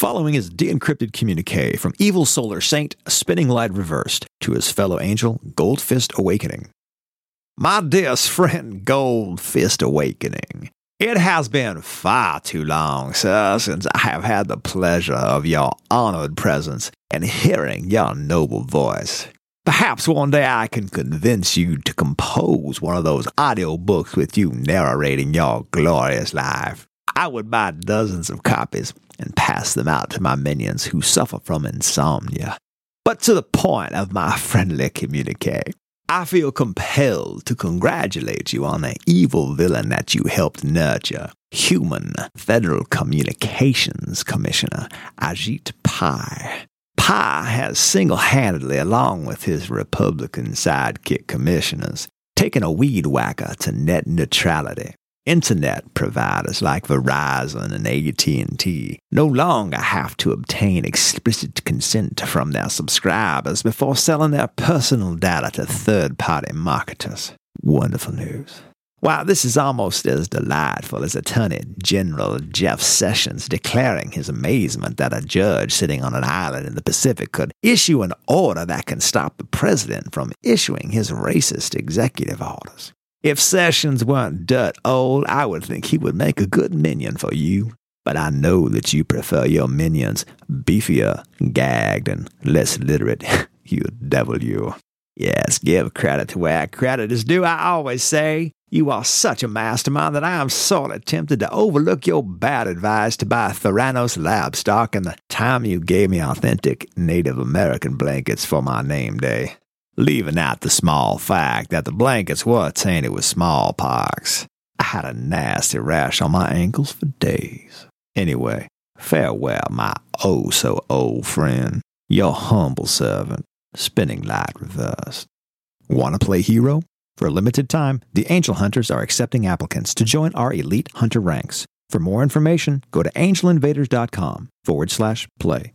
following is de-encrypted communique from Evil Solar Saint, Spinning Light Reversed, to his fellow angel, Gold Fist Awakening. My dearest friend, Gold Fist Awakening, it has been far too long, sir, since I have had the pleasure of your honored presence and hearing your noble voice. Perhaps one day I can convince you to compose one of those audio books with you narrating your glorious life. I would buy dozens of copies and pass them out to my minions who suffer from insomnia. But to the point of my friendly communique, I feel compelled to congratulate you on the evil villain that you helped nurture, human Federal Communications Commissioner Ajit Pai. Pai has single handedly, along with his Republican sidekick commissioners, taken a weed whacker to net neutrality. Internet providers like Verizon and AT&T no longer have to obtain explicit consent from their subscribers before selling their personal data to third-party marketers. Wonderful news. While this is almost as delightful as Attorney General Jeff Sessions declaring his amazement that a judge sitting on an island in the Pacific could issue an order that can stop the president from issuing his racist executive orders. If Sessions weren't dirt old, I would think he would make a good minion for you. But I know that you prefer your minions beefier, gagged, and less literate. you devil, you. Yes, give credit to where credit is due, I always say. You are such a mastermind that I am sort of tempted to overlook your bad advice to buy Theranos lab stock and the time you gave me authentic Native American blankets for my name day. Leaving out the small fact that the blankets were tainted with smallpox. I had a nasty rash on my ankles for days. Anyway, farewell, my oh so old friend, your humble servant, spinning light reversed. Want to play hero? For a limited time, the Angel Hunters are accepting applicants to join our elite hunter ranks. For more information, go to angelinvaders.com forward slash play.